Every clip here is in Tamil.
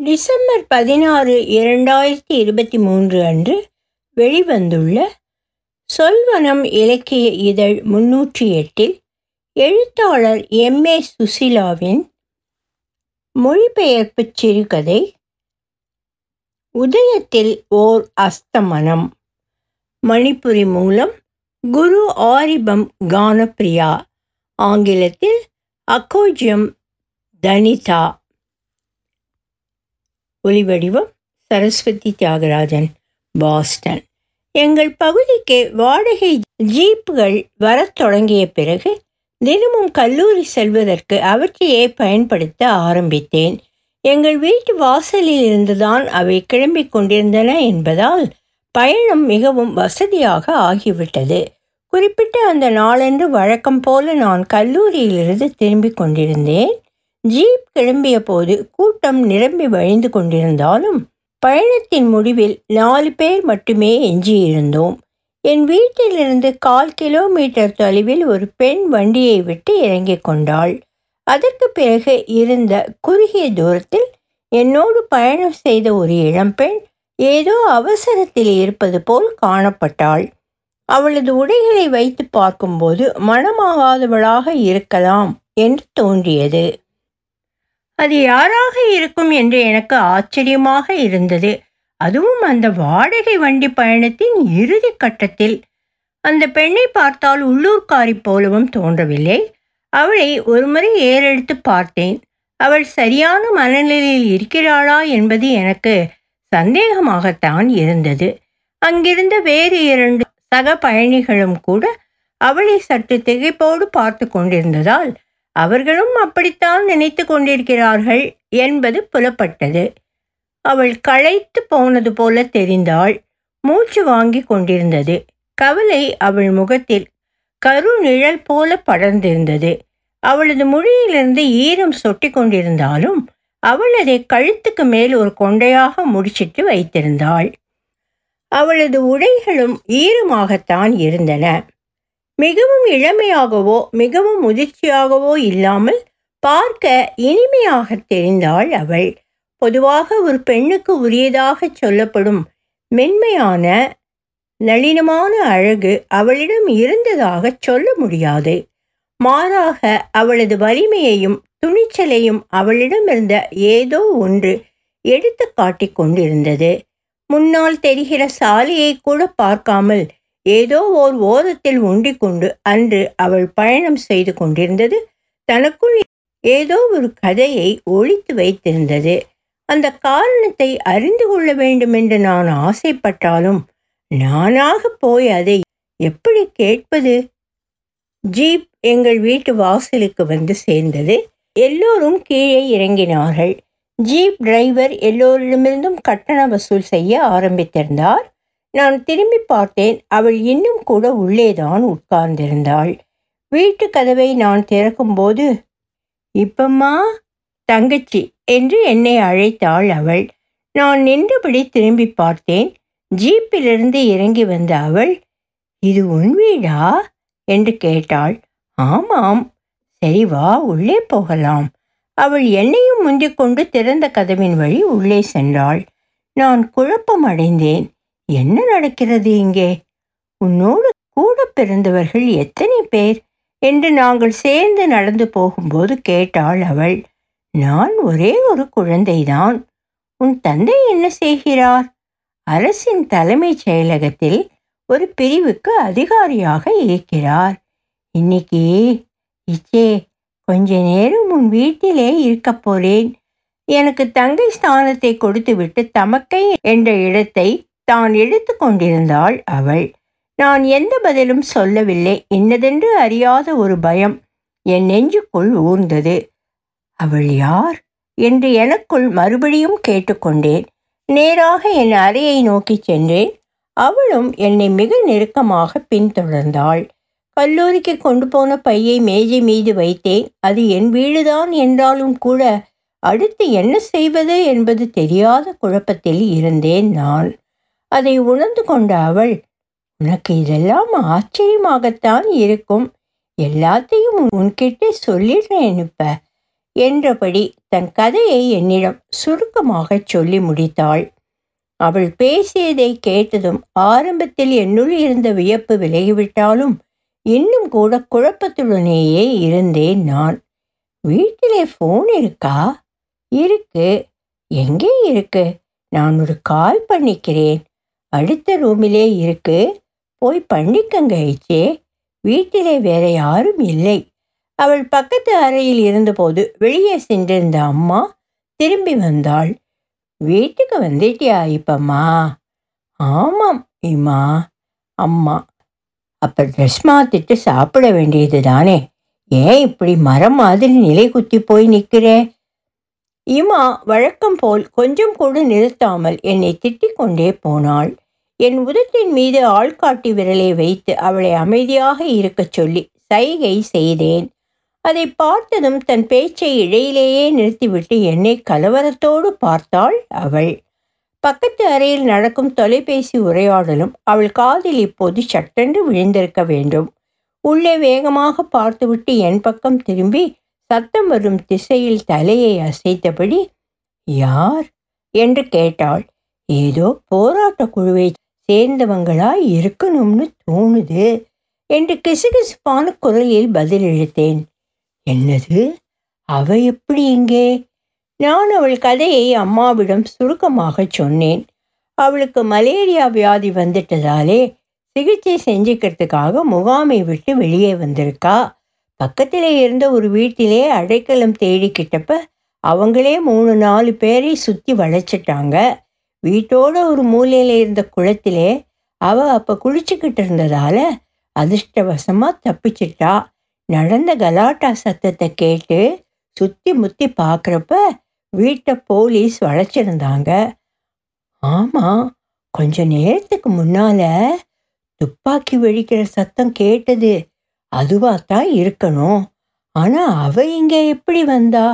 டிசம்பர் பதினாறு இரண்டாயிரத்தி இருபத்தி மூன்று அன்று வெளிவந்துள்ள சொல்வனம் இலக்கிய இதழ் முன்னூற்றி எட்டில் எழுத்தாளர் எம். ஏ. சுசிலாவின் மொழிபெயர்ப்புச் சிறுகதை உதயத்தில் ஓர் அஸ்தமனம் மணிப்புரி மூலம் குரு ஆரிபம் கானப்பிரியா ஆங்கிலத்தில் அக்கோஜியம் தனிதா ஒலிவடிவம் சரஸ்வதி தியாகராஜன் பாஸ்டன். எங்கள் பகுதிக்கு வாடகை ஜீப்புகள் வரத் தொடங்கிய பிறகு தினமும் கல்லூரி செல்வதற்கு அவற்றையே பயன்படுத்த ஆரம்பித்தேன். எங்கள் வீட்டு வாசலில் இருந்துதான் அவை கிளம்பிக் கொண்டிருந்தன என்பதால் பயணம் மிகவும் வசதியாக ஆகிவிட்டது. குறிப்பிட்ட அந்த நாளன்று வழக்கம் போல நான் கல்லூரியிலிருந்து திரும்பிக் கொண்டிருந்தேன். ஜீப் கிளம்பிய போது கூட்டம் நிரம்பி வழிந்து கொண்டிருந்தாலும் பயணத்தின் முடிவில் நாலு பேர் மட்டுமே எஞ்சியிருந்தோம். என் வீட்டிலிருந்து கால் கிலோமீட்டர் தொலைவில் ஒரு பெண் வண்டியை விட்டு இறங்கிக் கொண்டாள். அதற்கு பிறகு இருந்த குறுகிய தூரத்தில் என்னோடு பயணம் செய்த ஒரு இளம்பெண் ஏதோ அவசரத்தில் இருப்பது போல் காணப்பட்டாள். அவளது உடைகளை வைத்து பார்க்கும்போது மனமாகாதவளாக இருக்கலாம் என்று தோன்றியது. அது யாராக இருக்கும் என்று எனக்கு ஆச்சரியமாக இருந்தது. அதுவும் அந்த வாடகை வண்டி பயணத்தின் இறுதி கட்டத்தில். அந்த பெண்ணை பார்த்தால் உள்ளூர்காரி போலவும் தோன்றவில்லை. அவளை ஒருமுறை ஏறெடுத்து பார்த்தேன். அவள் சரியான மனநிலையில் இருக்கிறாளா என்பது எனக்கு சந்தேகமாகத்தான் இருந்தது. அங்கிருந்த வேறு இரண்டு சக பயணிகளும் கூட அவளை சற்று திகைப்போடு பார்த்து கொண்டிருந்ததால் அவர்களும் அப்படித்தான் நினைத்து கொண்டிருக்கிறார்கள் என்பது புலப்பட்டது. அவள் களைத்து போனது போல தெரிந்தாள். மூச்சு வாங்கி கொண்டிருந்தது. கவலை அவள் முகத்தில் கருநிழல் போல படர்ந்திருந்தது. அவளது மொழியிலிருந்து ஈரம் சொட்டி கொண்டிருந்தாலும் அவள் அதை கழுத்துக்கு மேல் ஒரு கொண்டையாக முடிச்சிட்டு வைத்திருந்தாள். அவளது உடைகளும் ஈரமாகத்தான் இருந்தன. மிகவும் இளமையாகவோ மிகவும் முதிர்ச்சியாகவோ இல்லாமல் பார்க்க இனிமையாக தெரிந்தாள் அவள். பொதுவாக ஒரு பெண்ணுக்கு உரியதாக சொல்லப்படும் மென்மையான நளினமான அழகு அவளிடம் இருந்ததாக சொல்ல முடியாது. மாறாக அவளது வலிமையையும் துணிச்சலையும் அவளிடம் இருந்த ஏதோ ஒன்று எடுத்து காட்டிக் கொண்டிருந்தது. முன்னால் தெரிகிற சாலையை கூட பார்க்காமல் ஏதோ ஓர் ஓரத்தில் ஒண்டிக்கொண்டு அன்று அவள் பயணம் செய்து கொண்டிருந்தது. தனக்குள் ஏதோ ஒரு கதையை ஒழித்து வைத்திருந்தது. அந்த காரணத்தை அறிந்து கொள்ள வேண்டுமென்று நான் ஆசைப்பட்டாலும் நானாக போய் அதை எப்படி கேட்பது? ஜீப் எங்கள் வீட்டு வாசலுக்கு வந்து சேர்ந்தது. எல்லோரும் கீழே இறங்கினார்கள். ஜீப் டிரைவர் எல்லோரிடமிருந்தும் கட்டண வசூல் செய்ய ஆரம்பித்திருந்தார். நான் திரும்பி பார்த்தேன். அவள் இன்னும் கூட உள்ளேதான் உட்கார்ந்திருந்தாள். வீட்டு கதவை நான் திறக்கும்போது இப்பம்மா தங்கச்சி என்று என்னை அழைத்தாள் அவள். நான் நின்றபடி திரும்பி பார்த்தேன். ஜீப்பிலிருந்து இறங்கி வந்த அவள் இது உன் வீடா? என்று கேட்டாள். ஆமாம். சரி வா உள்ளே போகலாம். அவள் என்னையும் முந்திக் கொண்டு திறந்த கதவின் வழி உள்ளே சென்றாள். நான் குழப்பம் அடைந்தேன் என்ன நடக்கிறது இங்கே? உன்னோடு கூட பிறந்தவர்கள் எத்தனை பேர்? என்று நாங்கள் சேர்ந்து நடந்து போகும்போது கேட்டாள் அவள். நான் ஒரே ஒரு குழந்தைதான். உன் தந்தை என்ன செய்கிறார்? அரசின் தலைமைச் செயலகத்தில் ஒரு பிரிவுக்கு அதிகாரியாக இருக்கிறார். இன்னைக்கு இச்சே கொஞ்ச நேரம் உன் வீட்டிலே இருக்கப் போறேன். எனக்கு தங்கை ஸ்தானத்தை கொடுத்துவிட்டு தமக்கை என்ற இடத்தை தான் இழுத்து கொண்டிருந்தாள் அவள். நான் எந்த பதிலும் சொல்லவில்லை. என்னதென்று அறியாத ஒரு பயம் என் நெஞ்சுக்குள் ஊர்ந்தது. அவள் யார்? என்று எனக்குள் மறுபடியும் கேட்டுக்கொண்டேன். நேராக என் அறையை நோக்கி சென்றேன். அவளும் என்னை மிக நெருக்கமாக பின்தொடர்ந்தாள். கல்லூரிக்கு கொண்டு போன பையை மேஜை மீது வைத்தேன். அது என் வீடுதான் என்றாலும் கூட அடுத்து என்ன செய்வது என்பது தெரியாத குழப்பத்தில் இருந்தேன் நான். அதை உணர்ந்து கொண்ட அவள் உனக்கு இதெல்லாம் ஆச்சரியமாகத்தான் இருக்கும். எல்லாத்தையும் உன்கிட்ட சொல்லிடுறேன் இப்ப என்றபடி தன் கதையை என்னிடம் சுருக்கமாகச் சொல்லி முடித்தாள். அவள் பேசியதை கேட்டதும் ஆரம்பத்தில் என்னுள் இருந்த வியப்பு விலகிவிட்டாலும் இன்னும் கூட குழப்பத்துடனேயே இருந்தேன் நான். வீட்டிலே ஃபோன் இருக்கா? இருக்கு. எங்கே இருக்கு? நான் ஒரு கால் பண்ணிக்கிறேன். அடுத்த ரூமிலே இருக்கு. போய் பண்ணிக்கங்க ஐச்சே வீட்டிலே வேற யாரும் இல்லை. அவள் பக்கத்து அறையில் இருந்தபோது வெளியே சென்றிருந்த அம்மா திரும்பி வந்தாள். வீட்டுக்கு வந்துட்டியா இப்பம்மா? ஆமாம் இம்மா. அம்மா அப்போ ட்ரெஸ் மாற்றிட்டு சாப்பிட வேண்டியது தானே? ஏன் இப்படி மரம் மாதிரி நிலை குத்தி போய் நிற்கிறே இமா வழக்கம் போல் கொஞ்சம் கூட நிறுத்தாமல் என்னை திட்டிக் கொண்டே போனாள். என் உதட்டின் மீது ஆள்காட்டி விரலை வைத்து அவளை அமைதியாக இருக்கச் சொல்லி சைகை செய்தேன். அதை பார்த்ததும் தன் பேச்சை இடையிலேயே நிறுத்திவிட்டு என்னை கலவரத்தோடு பார்த்தாள் அவள். பக்கத்து அறையில் நடக்கும் தொலைபேசி உரையாடலும் அவள் காதில் இப்போது சட்டென்று விழுந்திருக்க வேண்டும். உள்ளே வேகமாக பார்த்துவிட்டு என் பக்கம் திரும்பி சத்தம் வரும் திசையில் தலையை அசைத்தபடி யார்? என்று கேட்டாள். ஏதோ போராட்ட குழுவை சேர்ந்தவங்களாய் இருக்கணும்னு தோணுது என்று கிசுகிசுப்பான குரலில் பதிலளித்தேன் என்னது? அவ எப்படி இங்கே? நான் அவள் கதையை அம்மாவிடம் சுருக்கமாக சொன்னேன். அவளுக்கு மலேரியா வியாதி வந்துட்டதாலே சிகிச்சை செஞ்சுக்கிறதுக்காக முகாமை விட்டு வெளியே வந்திருக்கா? பக்கத்திலே இருந்த ஒரு வீட்டிலே அடைக்கலம் தேடிக்கிட்டப்ப அவங்களே மூணு நாலு பேரை சுற்றி வளைச்சிட்டாங்க. வீட்டோட ஒரு மூலையில் இருந்த குளத்திலே அவ அப்போ குளிச்சுக்கிட்டு இருந்ததால அதிர்ஷ்டவசமாக தப்பிச்சிட்டா. நடந்த கலாட்டா சத்தத்தை கேட்டு சுற்றி முத்தி பார்க்குறப்ப வீட்டை போலீஸ் வளைச்சிருந்தாங்க. ஆமாம் கொஞ்ச நேரத்துக்கு முன்னால் துப்பாக்கி வெடிக்கிற சத்தம் கேட்டது. அதுவாக தான் இருக்கணும். ஆனால் அவ இங்கே எப்படி வந்தா?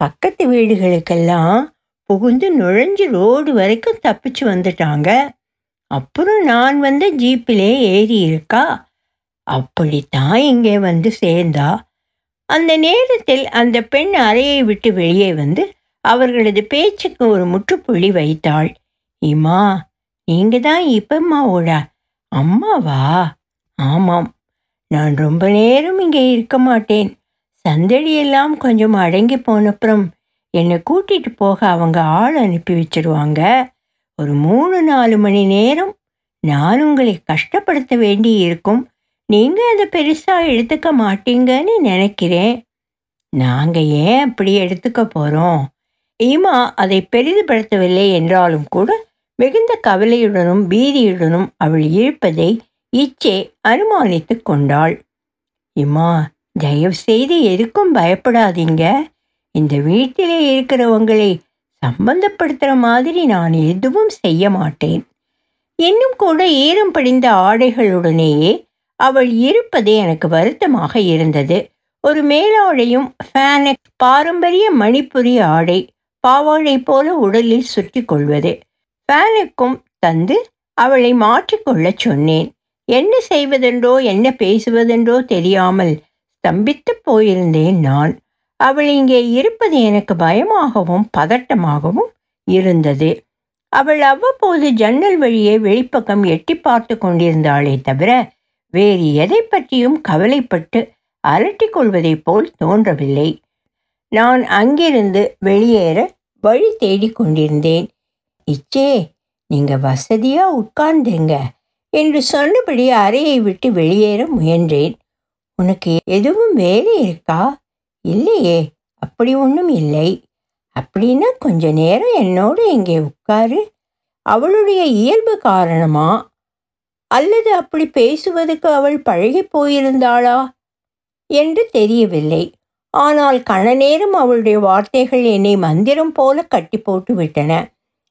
பக்கத்து வீடுகளுக்கெல்லாம் புகுந்து நுழைஞ்சு ரோடு வரைக்கும் தப்பிச்சு வந்துட்டாங்க. அப்புறம் நான் வந்த ஜீப்பிலே ஏறி இருக்கா? அப்படித்தான் இங்கே வந்து சேர்ந்தா. அந்த நேரத்தில் அந்த பெண் அறையை விட்டு வெளியே வந்து அவர்களது பேச்சுக்கு ஒரு முற்றுப்புள்ளி வைத்தாள். இம்மா நீங்க தான் இப்பம்மாவோட அம்மாவா? ஆமாம் நான் ரொம்ப நேரம் இங்கே இருக்க மாட்டேன். சந்தடியெல்லாம் கொஞ்சம் அடங்கி போனப்புறம் என்னை கூட்டிட்டு போக அவங்க ஆள் அனுப்பி வச்சிருவாங்க. ஒரு மூணு நாலு மணி நேரம் நான் உங்களை கஷ்டப்படுத்த வேண்டி இருக்கும். நீங்கள் அதை பெருசாக எடுத்துக்க மாட்டீங்கன்னு நினைக்கிறேன். நாங்கள் ஏன் அப்படி எடுத்துக்க போகிறோம் ஈமா அதை பெரிதுபடுத்தவில்லை என்றாலும் கூட மிகுந்த கவலையுடனும் பீதியுடனும் அவள் இருப்பதை இச்சே அனுமானித்து கொண்டாள். இம்மா தயவு செய்து எதுக்கும் பயப்படாதீங்க. இந்த வீட்டிலே இருக்கிறவங்களை சம்பந்தப்படுத்துகிற மாதிரி நான் எதுவும் செய்ய மாட்டேன். இன்னும் கூட ஈரம் படிந்த ஆடைகளுடனேயே அவள் இருப்பது எனக்கு வருத்தமாக இருந்தது. ஒரு மேலாடையும் ஃபேனக் பாரம்பரிய மணிப்புரி ஆடை பாவாடை போல உடலில் சுற்றி கொள்வது. ஃபேனுக்கும் தந்து அவளை மாற்றிக்கொள்ளச் சொன்னேன். என்ன செய்வதென்றோ என்ன பேசுவதென்றோ தெரியாமல் ஸ்தம்பித்து போயிருந்தேன் நான். அவள் இங்கே இருப்பது எனக்கு பயமாகவும் பதட்டமாகவும் இருந்தது. அவள் அவ்வப்போது ஜன்னல் வழியே வெளிப்பக்கம் எட்டி பார்த்து கொண்டிருந்தாளே தவிர வேறு எதை பற்றியும் கவலைப்பட்டு அலட்டிக் கொள்வதைப் போல் தோன்றவில்லை. நான் அங்கிருந்து வெளியேற வழி தேடிக் கொண்டிருந்தேன். இச்சே நீங்க வசதியா உட்கார்ந்துங்க என்று சொன்னபடி அறையை விட்டு வெளியேற முயன்றேன். உனக்கு எதுவும் வேலை இருக்கா? இல்லையே அப்படி ஒன்றும் இல்லை. அப்படின்னா கொஞ்ச நேரம் என்னோடு இங்கே உட்காரு. அவளுடைய இயல்பு காரணமா? அல்லது அப்படி பேசுவதற்கு அவள் பழகி போயிருந்தாளா? என்று தெரியவில்லை. ஆனால் கண நேரம் அவளுடைய வார்த்தைகள் என்னை மந்திரம் போல கட்டி போட்டு விட்டன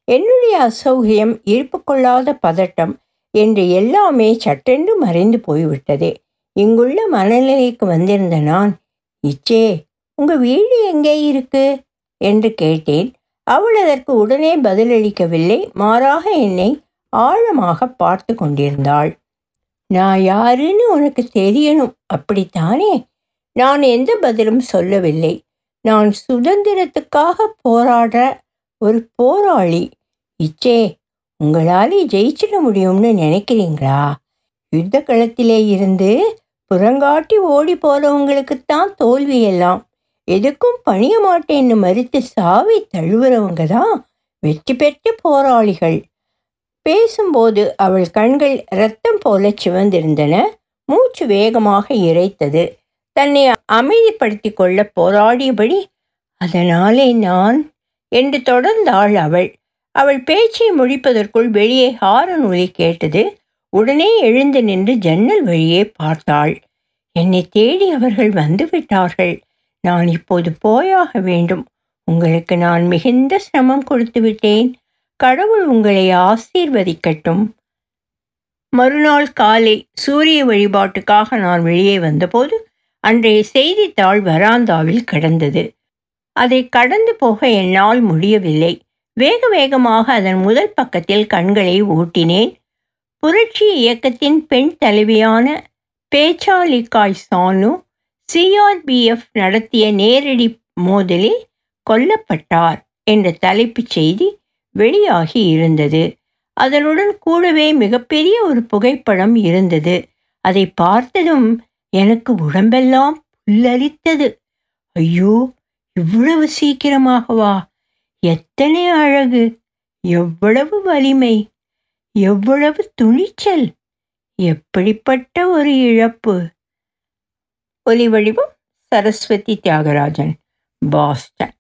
என்னுடைய அசௌகரியம் இருப்பு கொள்ளாத பதட்டம் என்று எல்லாமே சட்டென்று மறைந்து போய்விட்டது. இங்குள்ள மனநிலைக்கு வந்திருந்த நான் இச்சே உங்க வீடு எங்கே இருக்கு? என்று கேட்டேன். அவள் அதற்கு உடனே பதிலளிக்கவில்லை. மாறாக என்னை ஆழமாக பார்த்து கொண்டிருந்தாள். நான் யாருன்னு உனக்கு தெரியணும். அப்படித்தானே? நான் எந்த பதிலும் சொல்லவில்லை. நான் சுதந்திரத்துக்காக போராடுற ஒரு போராளி. இச்சே உங்களால் ஜெயிச்சிட முடியும்னு நினைக்கிறீங்களா? யுத்த களத்திலே இருந்து புறங்காட்டி ஓடி போகிறவங்களுக்குத்தான் தோல்வி எல்லாம் எதுக்கும் பணிய மாட்டேன்னு மறுத்து சாவி தழுவுறவங்க தான் வெற்றி பெற்ற போராளிகள். பேசும்போது அவள் கண்கள் ரத்தம் போல சிவந்திருந்தன. மூச்சு வேகமாக இறைத்தது. தன்னை அமைதிப்படுத்தி கொள்ள போராடியபடி அதனாலே நான் என்று தொடர்ந்தாள் அவள். அவள் பேச்சை முடிப்பதற்குள் வெளியே ஹாரன் ஒலி கேட்டது. உடனே எழுந்து நின்று ஜன்னல் வழியே பார்த்தாள். என்னை தேடி அவர்கள் வந்து விட்டார்கள் நான் இப்போது போயாக வேண்டும். உங்களுக்கு நான் மிகுந்த சிரமம் கொடுத்து விட்டேன். கடவுள் உங்களை ஆசீர்வதிக்கட்டும். மறுநாள் காலை சூரிய வழிபாட்டுக்காக நான் வெளியே வந்தபோது அன்றைய செய்தித்தாள் வராந்தாவில் கிடந்தது. அதை கடந்து போக என்னால் முடியவில்லை. வேக வேகமாக அதன் முதல் பக்கத்தில் கண்களை ஓட்டினேன் புரட்சி இயக்கத்தின் பெண் தலைவியான பேச்சாலிக்காய் சானு சிஆர்பிஎஃப் நடத்திய நேரடி மோதலில் கொல்லப்பட்டார் என்ற தலைப்புச் செய்தி வெளியாகி இருந்தது. அதனுடன் கூடவே மிகப்பெரிய ஒரு புகைப்படம் இருந்தது. அதை பார்த்ததும் எனக்கு உடம்பெல்லாம் புல்லரித்தது. ஐயோ இவ்வளவு சீக்கிரமாகவா? எத்தனை அழகு எவ்வளவு வலிமை! எவ்வளவு துணிச்சல். எப்படிப்பட்ட ஒரு இழப்பு. ஒலி வடிவம் சரஸ்வதி தியாகராஜன் பாஸ்டன்.